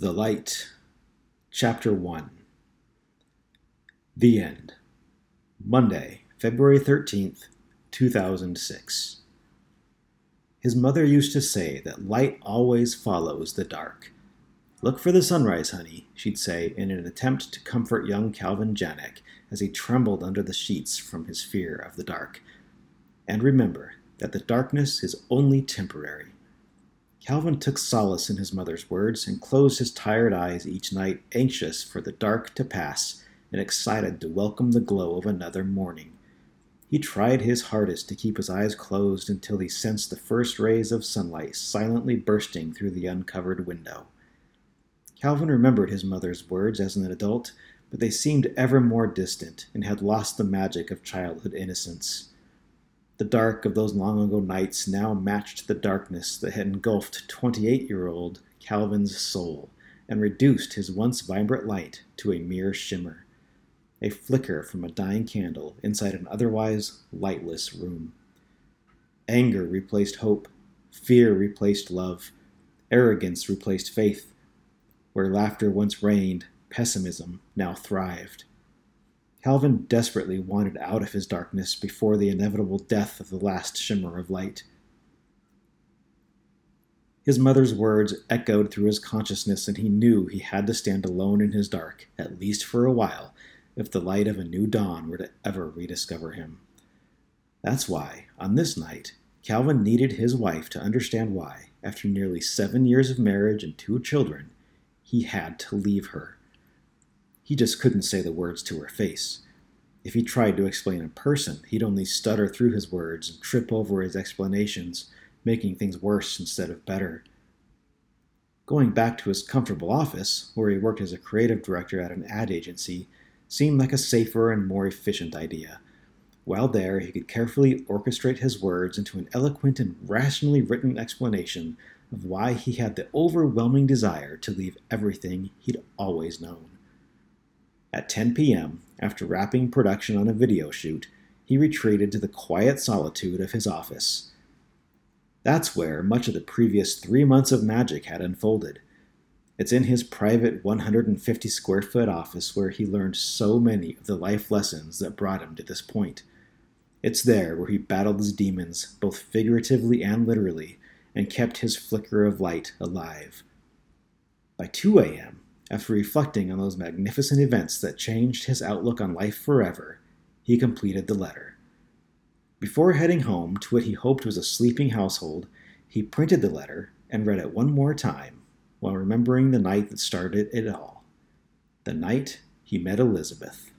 The Light, Chapter 1 The End. Monday, February 13th, 2006. His mother used to say that light always follows the dark. Look for the sunrise, honey, she'd say in an attempt to comfort young Calvin Janek as he trembled under the sheets from his fear of the dark. And remember that the darkness is only temporary. Calvin took solace in his mother's words and closed his tired eyes each night, anxious for the dark to pass and excited to welcome the glow of another morning. He tried his hardest to keep his eyes closed until he sensed the first rays of sunlight silently bursting through the uncovered window. Calvin remembered his mother's words as an adult, but they seemed ever more distant and had lost the magic of childhood innocence. The dark of those long ago nights now matched the darkness that had engulfed 28 year old Calvin's soul and reduced his once vibrant light to a mere shimmer, a flicker from a dying candle inside an otherwise lightless room. Anger replaced hope, fear replaced love, arrogance replaced faith. Where laughter once reigned, pessimism now thrived. Calvin desperately wanted out of his darkness before the inevitable death of the last shimmer of light. His mother's words echoed through his consciousness, and he knew he had to stand alone in his dark, at least for a while, if the light of a new dawn were to ever rediscover him. That's why, on this night, Calvin needed his wife to understand why, after nearly seven years of marriage and two children, he had to leave her. He just couldn't say the words to her face. If he tried to explain in person, he'd only stutter through his words and trip over his explanations, making things worse instead of better. Going back to his comfortable office, where he worked as a creative director at an ad agency, seemed like a safer and more efficient idea. While there, he could carefully orchestrate his words into an eloquent and rationally written explanation of why he had the overwhelming desire to leave everything he'd always known. At 10 p.m., after wrapping production on a video shoot, he retreated to the quiet solitude of his office. That's where much of the previous three months of magic had unfolded. It's in his private 150 square foot office where he learned so many of the life lessons that brought him to this point. It's there where he battled his demons, both figuratively and literally, and kept his flicker of light alive. By 2 a.m., after reflecting on those magnificent events that changed his outlook on life forever, he completed the letter. Before heading home to what he hoped was a sleeping household, he printed the letter and read it one more time while remembering the night that started it all the night he met Elizabeth.